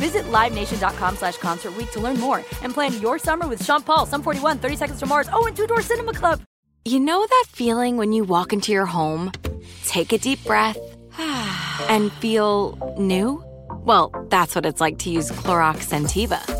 Visit LiveNation.com slash Concert to learn more and plan your summer with Sean Paul, Sum 41, 30 Seconds to Mars, oh, and Two Door Cinema Club. You know that feeling when you walk into your home, take a deep breath, and feel new? Well, that's what it's like to use Clorox Scentiva.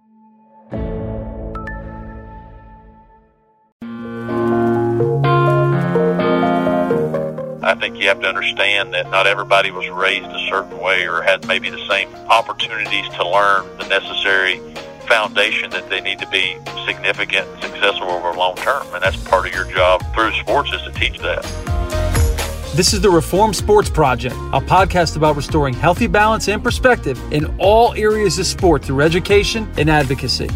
I think you have to understand that not everybody was raised a certain way or had maybe the same opportunities to learn the necessary foundation that they need to be significant and successful over long term. And that's part of your job through sports is to teach that. This is the Reform Sports Project, a podcast about restoring healthy balance and perspective in all areas of sport through education and advocacy.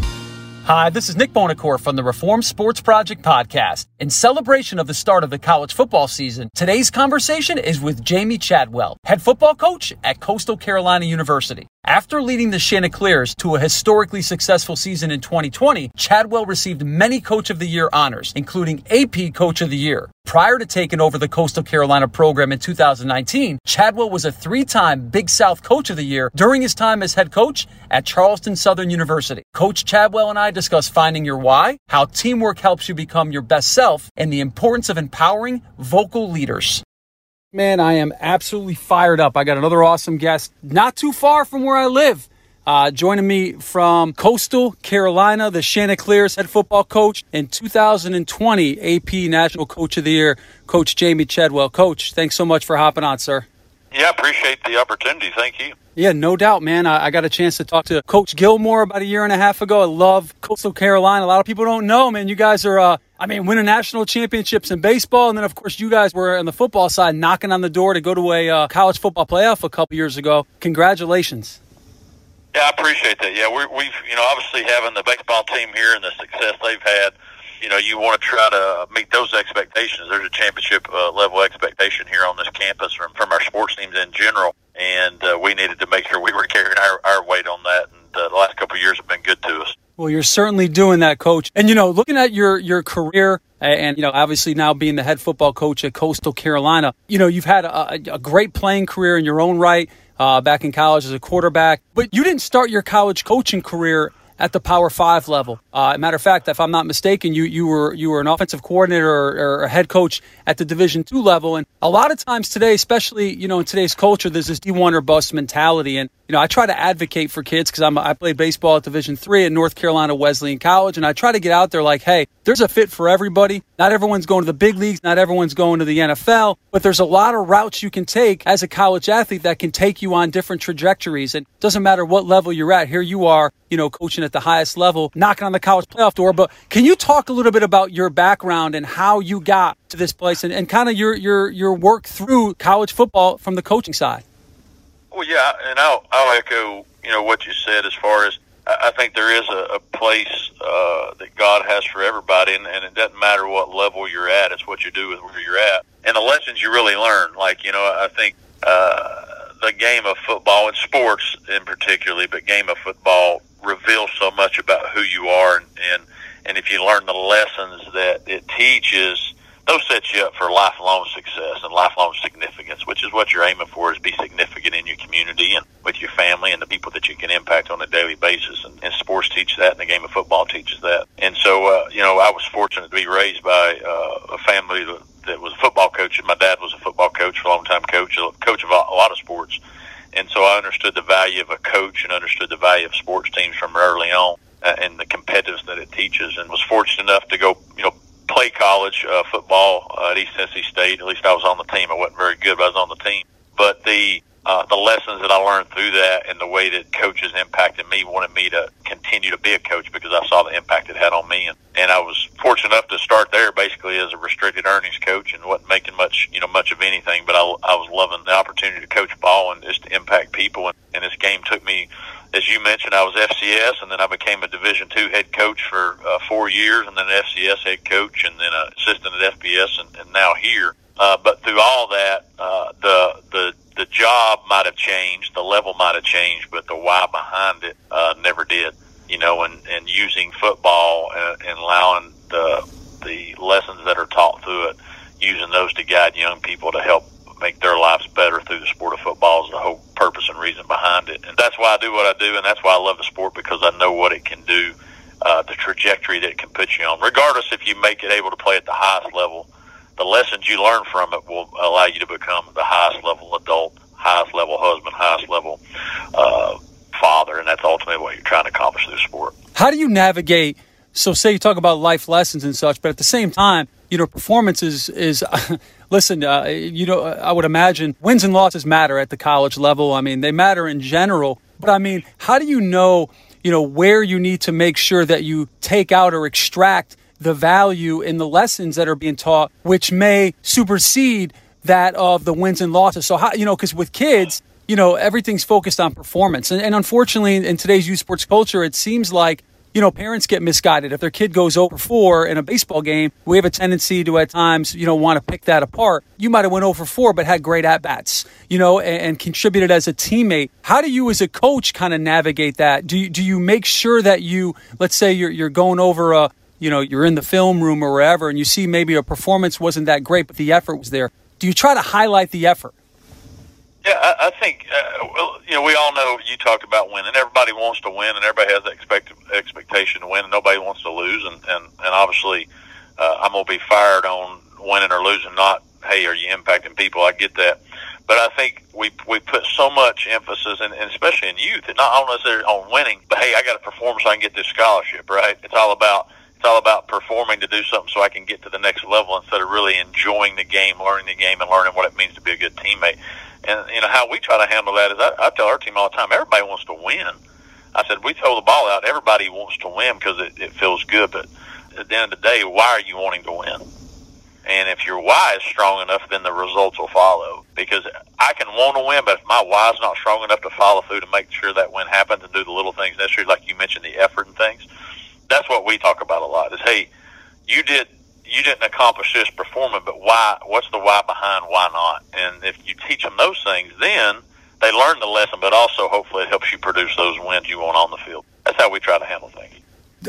Hi, this is Nick Bonacore from the Reform Sports Project podcast. In celebration of the start of the college football season, today's conversation is with Jamey Chadwell, head football coach at Coastal Carolina University. After leading the Chanticleers to a historically successful season in 2020, Chadwell received many Coach of the Year honors, including AP Coach of the Year. Prior to taking over the Coastal Carolina program in 2019, Chadwell was a three time Big South Coach of the Year during his time as head coach at Charleston Southern University. Coach Chadwell and I discuss finding your why, how teamwork helps you become your best self, and the importance of empowering vocal leaders. Man, I am absolutely fired up. I got another awesome guest not too far from where I live. Uh, joining me from Coastal Carolina, the Chanticleers head football coach in 2020 AP National Coach of the Year, Coach Jamey Chadwell. Coach, thanks so much for hopping on, sir. Yeah, appreciate the opportunity. Thank you. Yeah, no doubt, man. I, I, got a chance to talk to Coach Gilmore about a year and a half ago. I love Coastal Carolina. A lot of people don't know, man. You guys are, uh, I mean, winning national championships in baseball, and then of course you guys were on the football side, knocking on the door to go to a uh, college football playoff a couple years ago. Congratulations. Yeah, I appreciate that. Yeah, we we've you know obviously having the baseball team here and the success they've had you know, you want to try to meet those expectations. There's a championship uh, level expectation here on this campus from, from our sports teams in general, and uh, we needed to make sure we were carrying our, our weight on that. And uh, the last couple of years have been good to us. Well, you're certainly doing that, coach. And you know, looking at your your career, and you know, obviously now being the head football coach at Coastal Carolina, you know, you've had a, a great playing career in your own right. Uh, back in college as a quarterback, but you didn't start your college coaching career at the Power Five level. Uh, matter of fact, if I'm not mistaken, you you were you were an offensive coordinator or, or a head coach at the Division two level. And a lot of times today, especially you know in today's culture, there's this D1 or bust mentality. And you know, I try to advocate for kids because I'm I play baseball at Division three at North Carolina Wesleyan College, and I try to get out there like, hey, there's a fit for everybody. Not everyone's going to the big leagues, not everyone's going to the NFL, but there's a lot of routes you can take as a college athlete that can take you on different trajectories. And doesn't matter what level you're at. Here you are, you know, coaching at the highest level, knocking on the college playoff door. But can you talk a little bit about your background and how you got to this place and, and kind of your your your work through college football from the coaching side? Well, yeah, and I'll I'll echo you know what you said as far as I think there is a, a place uh, that God has for everybody, and, and it doesn't matter what level you're at; it's what you do with where you're at, and the lessons you really learn. Like you know, I think uh, the game of football and sports in particularly, but game of football reveals so much about who you are, and and, and if you learn the lessons that it teaches those set you up for lifelong success and lifelong significance, which is what you're aiming for is be significant in your community and with your family and the people that you can impact on a daily basis. And, and sports teach that and the game of football teaches that. And so, uh, you know, I was fortunate to be raised by uh, a family that, that was a football coach and my dad was a football coach a long time coach, a coach of a lot of sports. And so I understood the value of a coach and understood the value of sports teams from early on uh, and the competitiveness that it teaches and was fortunate enough to go, you know, play college uh, football uh, at East Tennessee State. At least I was on the team. I wasn't very good, but I was on the team. But the uh, the lessons that I learned through that and the way that coaches impacted me wanted me to continue to be a coach because I saw the impact it had on me. And, and I was fortunate enough to start there basically as a restricted earnings coach and wasn't making much, you know, much of anything, but I, I was loving the opportunity to coach ball and just to impact people. And, and this game took me as you mentioned, I was FCS, and then I became a Division two head coach for uh, four years, and then an FCS head coach, and then an assistant at FBS, and, and now here. Uh, but through all that, uh, the the the job might have changed, the level might have changed, but the why behind it uh, never did. You know, and and using football and, and allowing the the lessons that are taught through it, using those to guide young people to help make their lives better through the sport of football is the whole purpose and reason behind it. And that's why I do what I do, and that's why I love the sport because I know what it can do, uh, the trajectory that it can put you on. Regardless if you make it able to play at the highest level, the lessons you learn from it will allow you to become the highest level adult, highest level husband, highest level uh, father, and that's ultimately what you're trying to accomplish through sport. How do you navigate? So, say you talk about life lessons and such, but at the same time, you know, performance is is. listen, uh, you know, I would imagine wins and losses matter at the college level. I mean, they matter in general. But I mean, how do you know, you know, where you need to make sure that you take out or extract the value in the lessons that are being taught, which may supersede that of the wins and losses. So how, you know, because with kids, you know, everything's focused on performance. And, and unfortunately, in today's youth sports culture, it seems like you know, parents get misguided. If their kid goes over four in a baseball game, we have a tendency to at times, you know, want to pick that apart. You might have went over four, but had great at bats, you know, and, and, contributed as a teammate. How do you, as a coach, kind of navigate that? Do you, do you make sure that you, let's say you're you're going over a, you know, you're in the film room or wherever, and you see maybe a performance wasn't that great, but the effort was there. Do you try to highlight the effort? Yeah, I, I think uh, you know we all know you talked about winning. Everybody wants to win, and everybody has the expect, expectation to win, and nobody wants to lose. And and, and obviously, uh, I'm gonna be fired on winning or losing. Not hey, are you impacting people? I get that, but I think we we put so much emphasis, and, and especially in youth, and not on necessarily on winning, but hey, I got to perform so I can get this scholarship. Right? It's all about it's all about performing to do something so I can get to the next level instead of really enjoying the game, learning the game, and learning what it means to be a good teammate. And you know how we try to handle that is I, I tell our team all the time, everybody wants to win. I said we throw the ball out, everybody wants to win because it, it feels good. But at the end of the day, why are you wanting to win? And if your why is strong enough, then the results will follow. Because I can want to win, but if my why is not strong enough to follow through to make sure that win happens and do the little things necessary, like you mentioned, the effort and things, that's what we talk about a lot. Is hey, you did you didn't accomplish this performing, but why? What's the why behind why not? And if you teach them those things, then they learn the lesson, but also hopefully it helps you produce those wins you want on the field. That's how we try to handle things.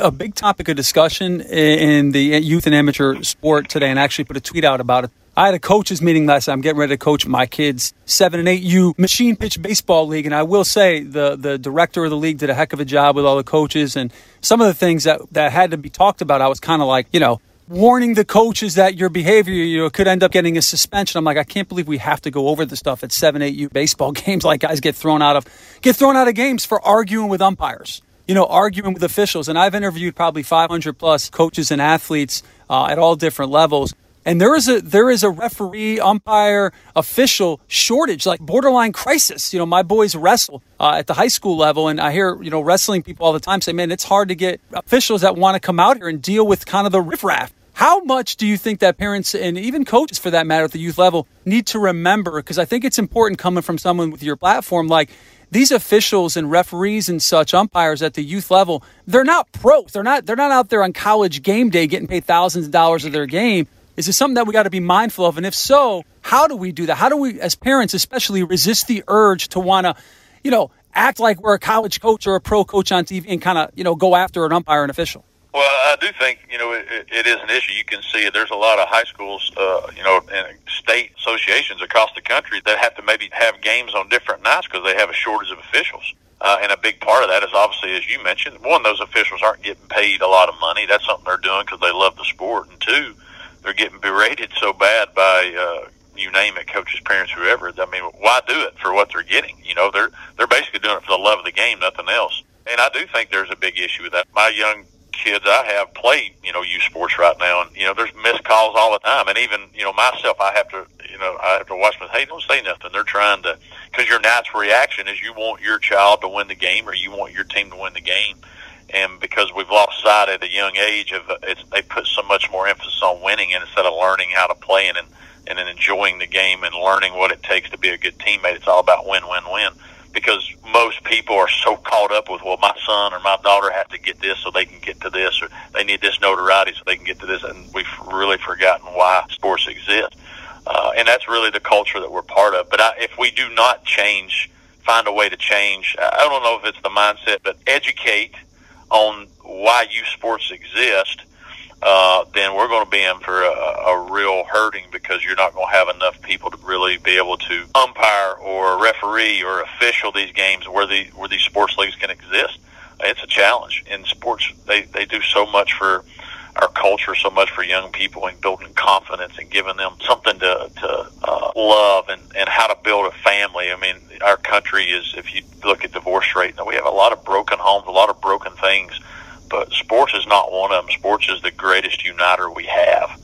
A big topic of discussion in the youth and amateur sport today, and I actually put a tweet out about it. I had a coaches meeting last night. I'm getting ready to coach my kids seven and eight U machine pitch baseball league, and I will say the the director of the league did a heck of a job with all the coaches and some of the things that that had to be talked about. I was kind of like, you know, warning the coaches that your behavior you know, could end up getting a suspension. I'm like, I can't believe we have to go over the stuff at seven, eight U baseball games. Like guys get thrown out of get thrown out of games for arguing with umpires. You know, arguing with officials. And I've interviewed probably 500 plus coaches and athletes uh, at all different levels. And there is a there is a referee, umpire, official shortage, like borderline crisis. You know, my boys wrestle uh, at the high school level, and I hear you know wrestling people all the time say, "Man, it's hard to get officials that want to come out here and deal with kind of the riffraff." How much do you think that parents and even coaches, for that matter, at the youth level, need to remember? Because I think it's important coming from someone with your platform, like these officials and referees and such umpires at the youth level, they're not pros. They're not. They're not out there on college game day getting paid thousands of dollars of their game. Is this something that we got to be mindful of? And if so, how do we do that? How do we, as parents, especially, resist the urge to want to, you know, act like we're a college coach or a pro coach on TV and kind of, you know, go after an umpire and official? Well, I do think you know it, it is an issue. You can see it. There's a lot of high schools, uh, you know, and state associations across the country that have to maybe have games on different nights because they have a shortage of officials. Uh, and a big part of that is obviously, as you mentioned, one, those officials aren't getting paid a lot of money. That's something they're doing because they love the sport. And two, they're getting berated so bad by, uh, you name it, coaches, parents, whoever. I mean, why do it for what they're getting? You know, they're, they're basically doing it for the love of the game, nothing else. And I do think there's a big issue with that. My young kids I have play, you know, youth sports right now, and you know, there's missed calls all the time, and even you know myself, I have to, you know, I have to watch them. Hey, don't say nothing. They're trying to, because your natural reaction is you want your child to win the game, or you want your team to win the game, and because we've lost sight at a young age of it's, they put so much more emphasis on winning instead of learning how to play and and, and enjoying the game and learning what it takes to be a good teammate. It's all about win, win, win because most people are so caught up with, well, my son or my daughter has to get this so they can get to this, or they need this notoriety so they can get to this, and we've really forgotten why sports exist. Uh, and that's really the culture that we're part of. But I, if we do not change, find a way to change, I don't know if it's the mindset, but educate on why youth sports exist uh, then we're going to be in for a, a real hurting because you're not going to have enough people to really be able to umpire or referee or official these games where the where these sports leagues can exist. It's a challenge in sports. They they do so much for our culture, so much for young people, and building confidence and giving them something to to uh, love and and how to build a family. I mean, our country is if you look at divorce rate, we have a lot of broken homes, a lot of broken things but sports is not one of them. Sports is the greatest uniter we have,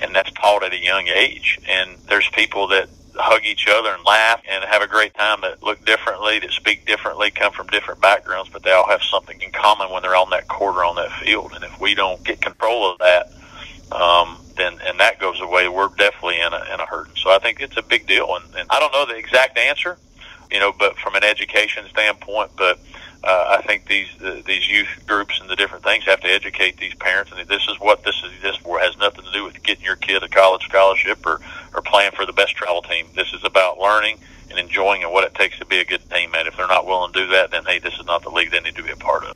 and that's taught at a young age. And there's people that hug each other and laugh and have a great time that look differently, that speak differently, come from different backgrounds, but they all have something in common when they're on that court or on that field. And if we don't get control of that, um, then and that goes away, we're definitely in a in a hurt. So I think it's a big deal, and, and I don't know the exact answer, you know, but from an education standpoint, but uh, I think these these youth groups and the different things have to educate these parents, and this is what this is this for. It has nothing to do with getting your kid a college scholarship or or playing for the best travel team. This is about learning and enjoying and what it takes to be a good teammate. If they're not willing to do that, then hey, this is not the league they need to be a part of.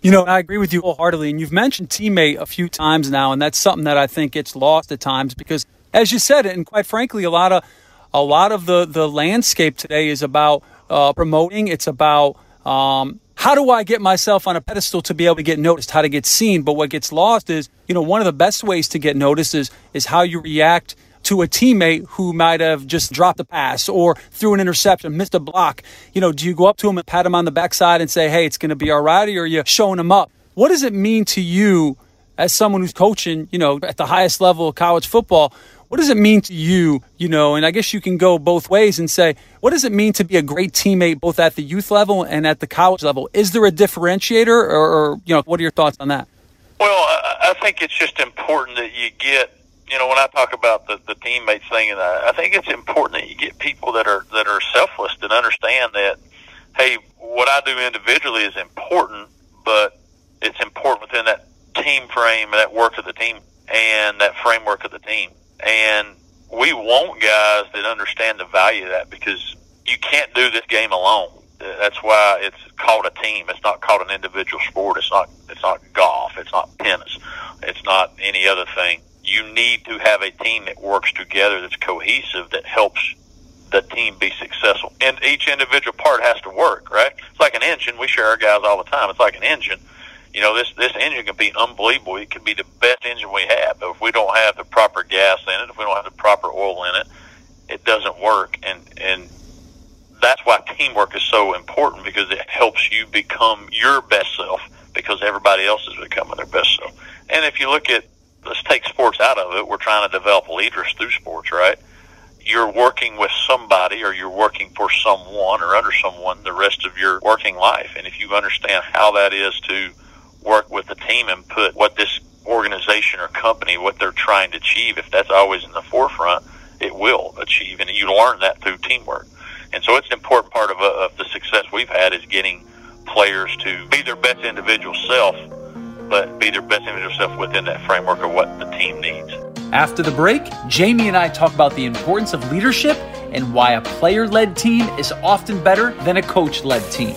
You know, I agree with you wholeheartedly, and you've mentioned teammate a few times now, and that's something that I think gets lost at times because, as you said, and quite frankly, a lot of a lot of the the landscape today is about uh, promoting. It's about um, how do I get myself on a pedestal to be able to get noticed, how to get seen? But what gets lost is, you know, one of the best ways to get noticed is, is how you react to a teammate who might have just dropped a pass or threw an interception, missed a block. You know, do you go up to him and pat him on the backside and say, hey, it's going to be all right, or are you showing him up? What does it mean to you as someone who's coaching, you know, at the highest level of college football? What does it mean to you, you know, and I guess you can go both ways and say, what does it mean to be a great teammate both at the youth level and at the college level? Is there a differentiator or, or you know, what are your thoughts on that? Well, I think it's just important that you get, you know, when I talk about the, the teammates thing, and I, I think it's important that you get people that are that are selfless and understand that, hey, what I do individually is important, but it's important within that team frame, and that work of the team, and that framework of the team. And we want guys that understand the value of that because you can't do this game alone. That's why it's called a team. It's not called an individual sport. It's not. It's not golf. It's not tennis. It's not any other thing. You need to have a team that works together, that's cohesive, that helps the team be successful. And each individual part has to work. Right? It's like an engine. We share our guys all the time. It's like an engine you know, this this engine can be unbelievable. It can be the best engine we have, but if we don't have the proper gas in it, if we don't have the proper oil in it, it doesn't work. And and that's why teamwork is so important because it helps you become your best self because everybody else is becoming their best self. And if you look at let's take sports out of it, we're trying to develop leaders through sports, right? You're working with somebody or you're working for someone or under someone the rest of your working life. And if you understand how that is to work with the team and put what this organization or company, what they're trying to achieve, if that's always in the forefront, it will achieve. And you learn that through teamwork. And so it's an important part of, uh, of the success we've had is getting players to be their best individual self, but be their best individual self within that framework of what the team needs. After the break, Jamey and I talk about the importance of leadership and why a player led team is often better than a coach led team.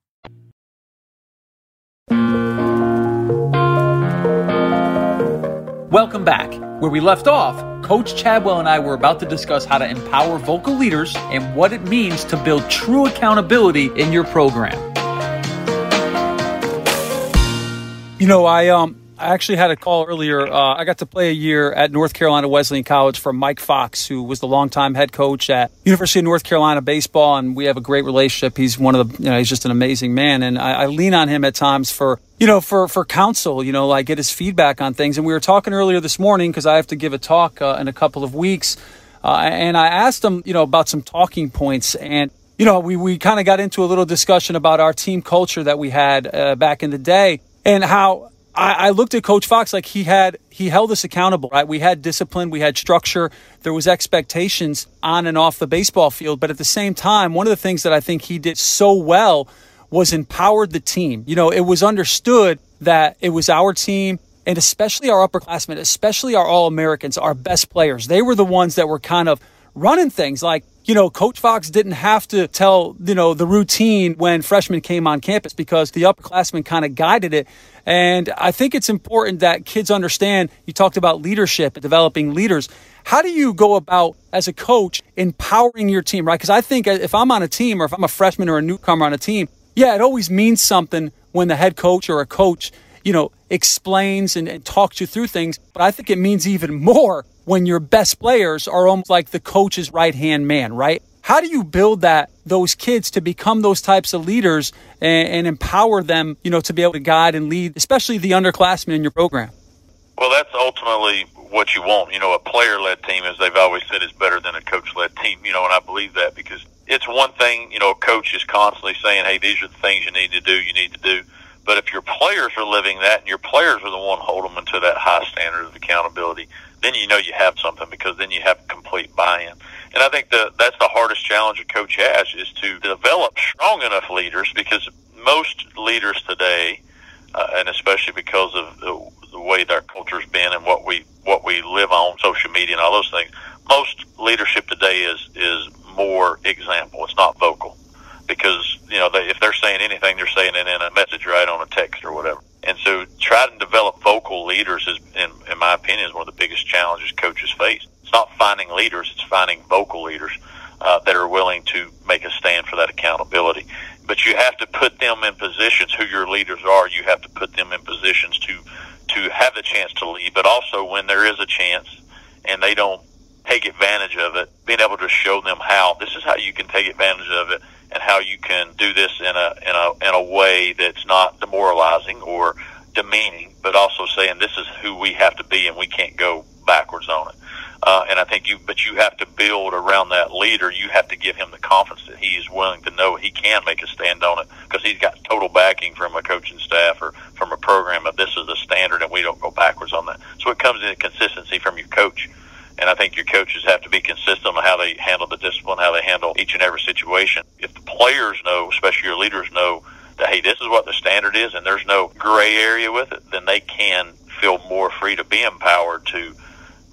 Welcome back. Where we left off, Coach Chadwell and I were about to discuss how to empower vocal leaders and what it means to build true accountability in your program. You know, I um I actually had a call earlier. Uh, I got to play a year at North Carolina Wesleyan College for Mike Fox, who was the longtime head coach at University of North Carolina baseball, and we have a great relationship. He's one of the, you know, he's just an amazing man, and I, I lean on him at times for, you know, for for counsel. You know, like get his feedback on things. And we were talking earlier this morning because I have to give a talk uh, in a couple of weeks, uh, and I asked him, you know, about some talking points and you know, we, we kind of got into a little discussion about our team culture that we had uh, back in the day and how I, I, looked at Coach Fox like he had he held us accountable. Right, we had discipline, we had structure, there was expectations on and off the baseball field. But at the same time, one of the things that I think he did so well was empowered the team. You know, it was understood that it was our team. And especially our upperclassmen, especially our All Americans, our best players, they were the ones that were kind of running things like you know, Coach Fox didn't have to tell, you know, the routine when freshmen came on campus because the upperclassmen kind of guided it. And I think it's important that kids understand you talked about leadership and developing leaders. How do you go about, as a coach, empowering your team, right? Because I think if I'm on a team or if I'm a freshman or a newcomer on a team, yeah, it always means something when the head coach or a coach, you know, explains and, and talks you through things. But I think it means even more when your best players are almost like the coach's right hand man, right? How do you build that those kids to become those types of leaders and, and empower them, you know, to be able to guide and lead, especially the underclassmen in your program? Well, that's ultimately what you want. You know, a player-led team, as they've always said, is better than a coach-led team. You know, and I believe that because it's one thing. You know, a coach is constantly saying, "Hey, these are the things you need to do. You need to do." But if your players are living that, and your players are the one holding them to that high standard of accountability, then you know you have something because then you have complete buy-in. And I think the, that's the hardest challenge a coach has is to develop strong enough leaders because most leaders today, uh, and especially because of the, the way their culture's been and what we what we live on social media and all those things, most leadership today is is more example. It's not vocal because you know they, if they're saying anything, they're saying it in a message, right, on a text or whatever. And so, try to develop vocal leaders is, in, in my opinion, is one of the biggest challenges coaches face. It's not finding leaders; it's finding vocal leaders uh, that are willing to make a stand for that accountability. But you have to put them in positions. Who your leaders are, you have to put them in positions to to have the chance to lead. But also, when there is a chance and they don't take advantage of it, being able to show them how this is how you can take advantage of it how you can do this in a in a in a way that's not demoralizing or demeaning, but also saying this is who we have to be and we can't go backwards on it. Uh, and I think you, but you have to build around that leader. You have to give him the confidence that he is willing to know he can make a stand on it because he's got total backing from a coaching staff or from a program of this is the standard and we don't go backwards on that. So it comes in consistency from your coach. And I think your coaches have to be consistent on how they handle the discipline, how they handle each and every situation. If the players know, especially your leaders know, that hey, this is what the standard is, and there's no gray area with it, then they can feel more free to be empowered to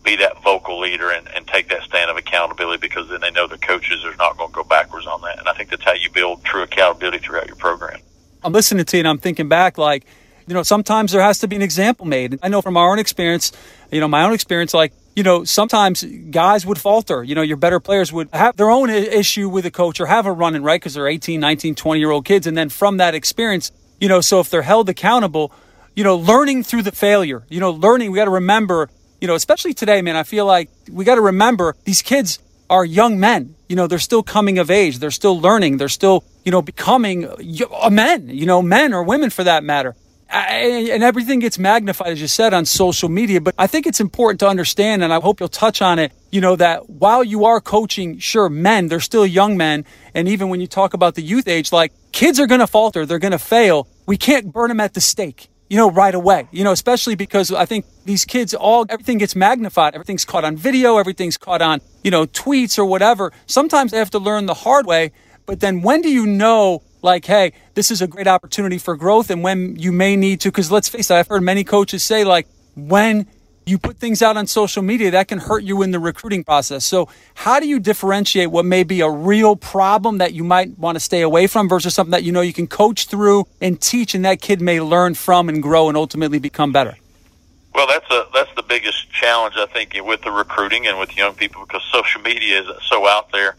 be that vocal leader and, and take that stand of accountability because then they know the coaches are not going to go backwards on that. And I think that's how you build true accountability throughout your program. I'm listening to you and I'm thinking back like, you know, sometimes there has to be an example made. I know from our own experience, you know, my own experience, like, you know, sometimes guys would falter. You know, your better players would have their own issue with a coach or have a run in, right? Because they're 18, 19, 20 year old kids. And then from that experience, you know, so if they're held accountable, you know, learning through the failure, you know, learning, we got to remember, you know, especially today, man, I feel like we got to remember these kids are young men. You know, they're still coming of age. They're still learning. They're still, you know, becoming a men, you know, men or women for that matter. And everything gets magnified, as you said, on social media. But I think it's important to understand, and I hope you'll touch on it, you know, that while you are coaching, sure, men, they're still young men. And even when you talk about the youth age, like kids are going to falter, they're going to fail. We can't burn them at the stake you know, right away, you know, especially because I think these kids all, everything gets magnified. Everything's caught on video. Everything's caught on, you know, tweets or whatever. Sometimes they have to learn the hard way. But then when do you know, like, hey, this is a great opportunity for growth and when you may need to? Because let's face it, I've heard many coaches say, like, when you put things out on social media that can hurt you in the recruiting process. So, how do you differentiate what may be a real problem that you might want to stay away from versus something that you know you can coach through and teach, and that kid may learn from and grow and ultimately become better? Well, that's a that's the biggest challenge I think with the recruiting and with young people because social media is so out there,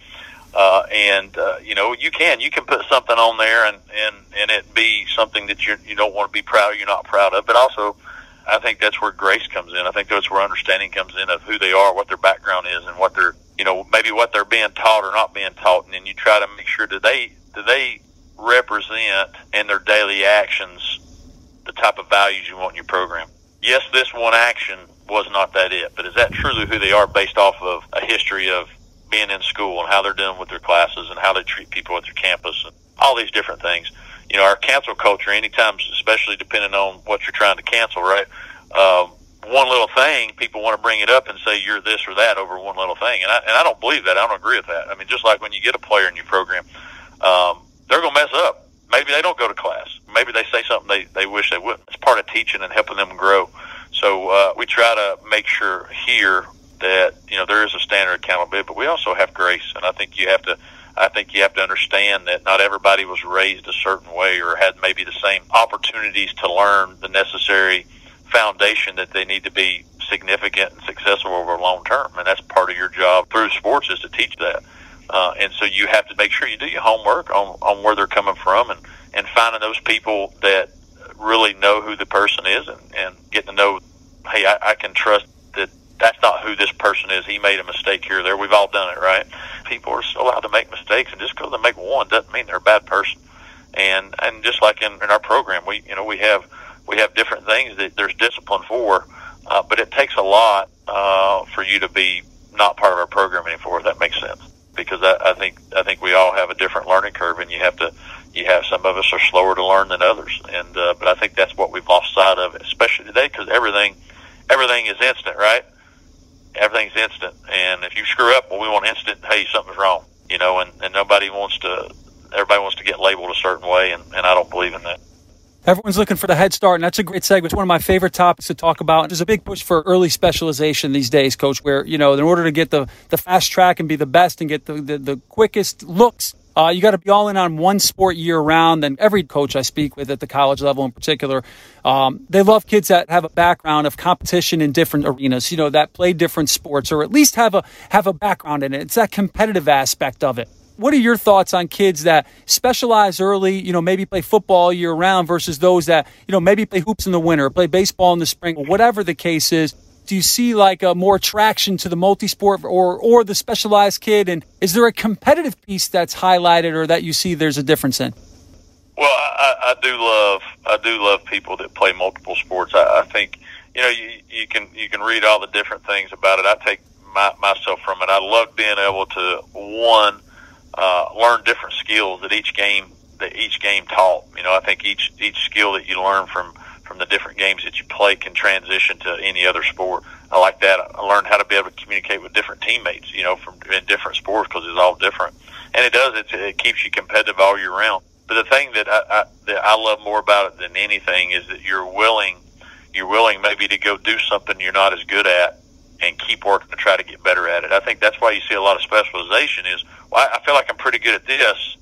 uh, and uh, you know you can you can put something on there and and and it be something that you you don't want to be proud, you're not proud of, but also I think that's where grace comes in. I think that's where understanding comes in of who they are, what their background is, and what they're, you know, maybe what they're being taught or not being taught. And then you try to make sure do they do they represent in their daily actions the type of values you want in your program. Yes, this one action was not that it, but is that truly who they are based off of a history of being in school and how they're doing with their classes and how they treat people at their campus and all these different things you know, our cancel culture, anytime, especially depending on what you're trying to cancel, right? Um, one little thing, people want to bring it up and say you're this or that over one little thing, and I and I don't believe that. I don't agree with that. I mean, just like when you get a player in your program, um, they're going to mess up. Maybe they don't go to class. Maybe they say something they they wish they wouldn't. It's part of teaching and helping them grow. So uh, we try to make sure here that you know there is a standard accountability, but we also have grace, and I think you have to I think you have to understand that not everybody was raised a certain way or had maybe the same opportunities to learn the necessary foundation that they need to be significant and successful over a long term. And that's part of your job through sports is to teach that. Uh, and so you have to make sure you do your homework on, on where they're coming from and, and finding those people that really know who the person is and, and getting to know, hey, I, I can trust that that's not who this person is. He made a mistake here or there. We've all done it, right? People are allowed to make mistakes, and just because they make one doesn't mean they're a bad person. And and just like in, in our program, we you know we have we have different things that there's discipline for, uh, but it takes a lot uh, for you to be not part of our program anymore. If that makes sense, because I, I think I think we all have a different learning curve, and you have to you have some of us are slower to learn than others, and uh, but I think that's what we've lost sight of, especially today, because everything everything is instant, right? Everything's instant. And if you screw up, well, we want instant. Hey, something's wrong. You know, and, and nobody wants to. Everybody wants to get labeled a certain way, and, and I don't believe in that. Everyone's looking for the head start, and that's a great segue. It's one of my favorite topics to talk about. There's a big push for early specialization these days, Coach, where, you know, in order to get the, the fast track and be the best and get the, the, the quickest looks uh, you got to be all in on one sport year round. And every coach I speak with at the college level in particular, um, they love kids that have a background of competition in different arenas, you know, that play different sports or at least have a, have a background in it. It's that competitive aspect of it. What are your thoughts on kids that specialize early, you know, maybe play football year round versus those that, you know, maybe play hoops in the winter, play baseball in the spring, whatever the case is? Do you see like a more attraction to the multi-sport or or the specialized kid? And is there a competitive piece that's highlighted or that you see there's a difference in? Well i, I do love i do love people that play multiple sports. I, I think you know you, you can you can read all the different things about it. I take my, myself from it. I love being able to one uh, learn different skills that each game that each game taught. You know i think each each skill that you learn from from the different games that you play can transition to any other sport. I like that. I learned how to be able to communicate with different teammates, you know, from in different sports because it's all different, and it does. It, it keeps you competitive all year round. But the thing that I, I that I love more about it than anything is that you're willing you're willing maybe to go do something you're not as good at and keep working to try to get better at it. I think that's why you see a lot of specialization is, well, I feel like I'm pretty good at this,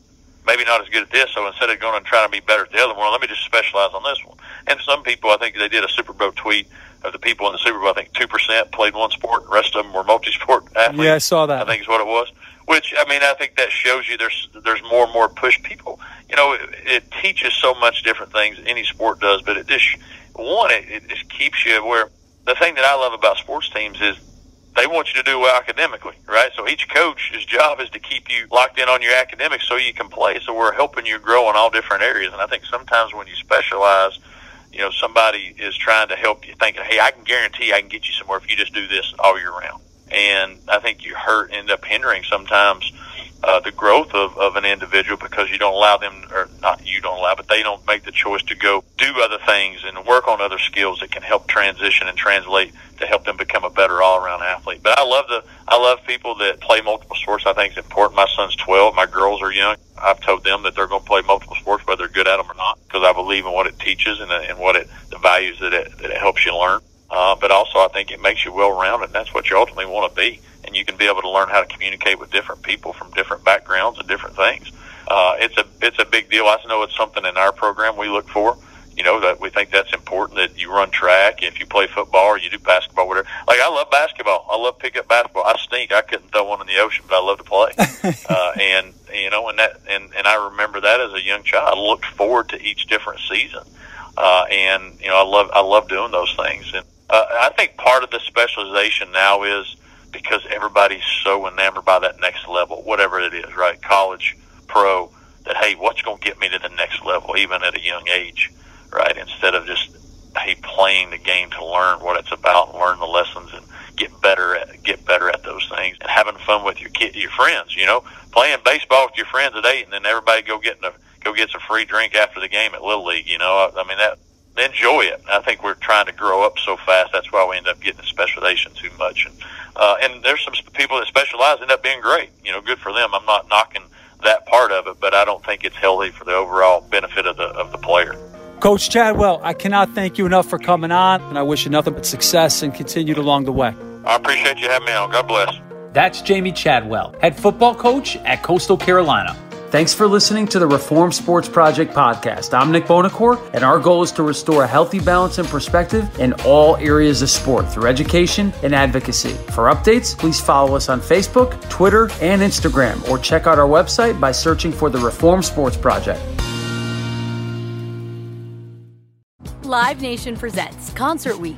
maybe not as good at this. So instead of going and trying to be better at the other one, let me just specialize on this one. And some people, I think they did a Super Bowl tweet of the people in the Super Bowl. I think two percent played one sport, the rest of them were multi-sport athletes. Yeah, I saw that. I think is what it was. Which I mean, I think that shows you there's there's more and more push. People, you know, it, it teaches so much different things any sport does, but it just one it, it just keeps you where the thing that I love about sports teams is they want you to do well academically, right? So each coach's job is to keep you locked in on your academics so you can play. So we're helping you grow in all different areas. And I think sometimes when you specialize, you know, somebody is trying to help you thinking, hey, I can guarantee I can get you somewhere if you just do this all year round. And I think you hurt, end up hindering sometimes uh, the growth of, of an individual because you don't allow them, or not you don't allow, but they don't make the choice to go do other things and work on other skills that can help transition and translate to help them become a better all-around athlete. But I love the, I love people that play multiple sports. I think it's important. My son's 12. My girls are young. I've told them that they're going to play multiple sports, whether they're good at them or not, because I believe in what it teaches and, and what it, the values that it, that it helps you learn. Uh, but also I think it makes you well-rounded, and that's what you ultimately want to be and you can be able to learn how to communicate with different people from different backgrounds and different things. Uh, it's a it's a big deal. I know it's something in our program we look for. You know that we think that's important that you run track. If you play football or you do basketball, whatever. Like I love basketball. I love pickup basketball. I stink. I couldn't throw one in the ocean, but I love to play. uh, and you know, and that and and I remember that as a young child. I looked forward to each different season. Uh, and you know, I love I love doing those things. And uh, I think part of the specialization now is because everybody's so enamored by that next level, whatever it is, right? College, pro, that, hey, what's going to get me to the next level, even at a young age, right? Instead of just, hey, playing the game to learn what it's about learn the lessons and get better at, get better at those things and having fun with your kid, your friends, you know, playing baseball with your friends at eight and then everybody go get a, go get some free drink after the game at Little League, you know, I, I mean, that, enjoy it. I think we're trying to grow up so fast. That's why we end up getting specialization too much. And uh, and there's some people that specialize end up being great. You know, good for them. I'm not knocking that part of it, but I don't think it's healthy for the overall benefit of the of the player. Coach Chadwell, I cannot thank you enough for coming on, and I wish you nothing but success and continued along the way. I appreciate you having me on. God bless. That's Jamey Chadwell, head football coach at Coastal Carolina. Thanks for listening to the Reform Sports Project podcast. I'm Nick Bonacore, and our goal is to restore a healthy balance and perspective in all areas of sport through education and advocacy. For updates, please follow us on Facebook, Twitter, and Instagram, or check out our website by searching for the Reform Sports Project. Live Nation presents Concert Week.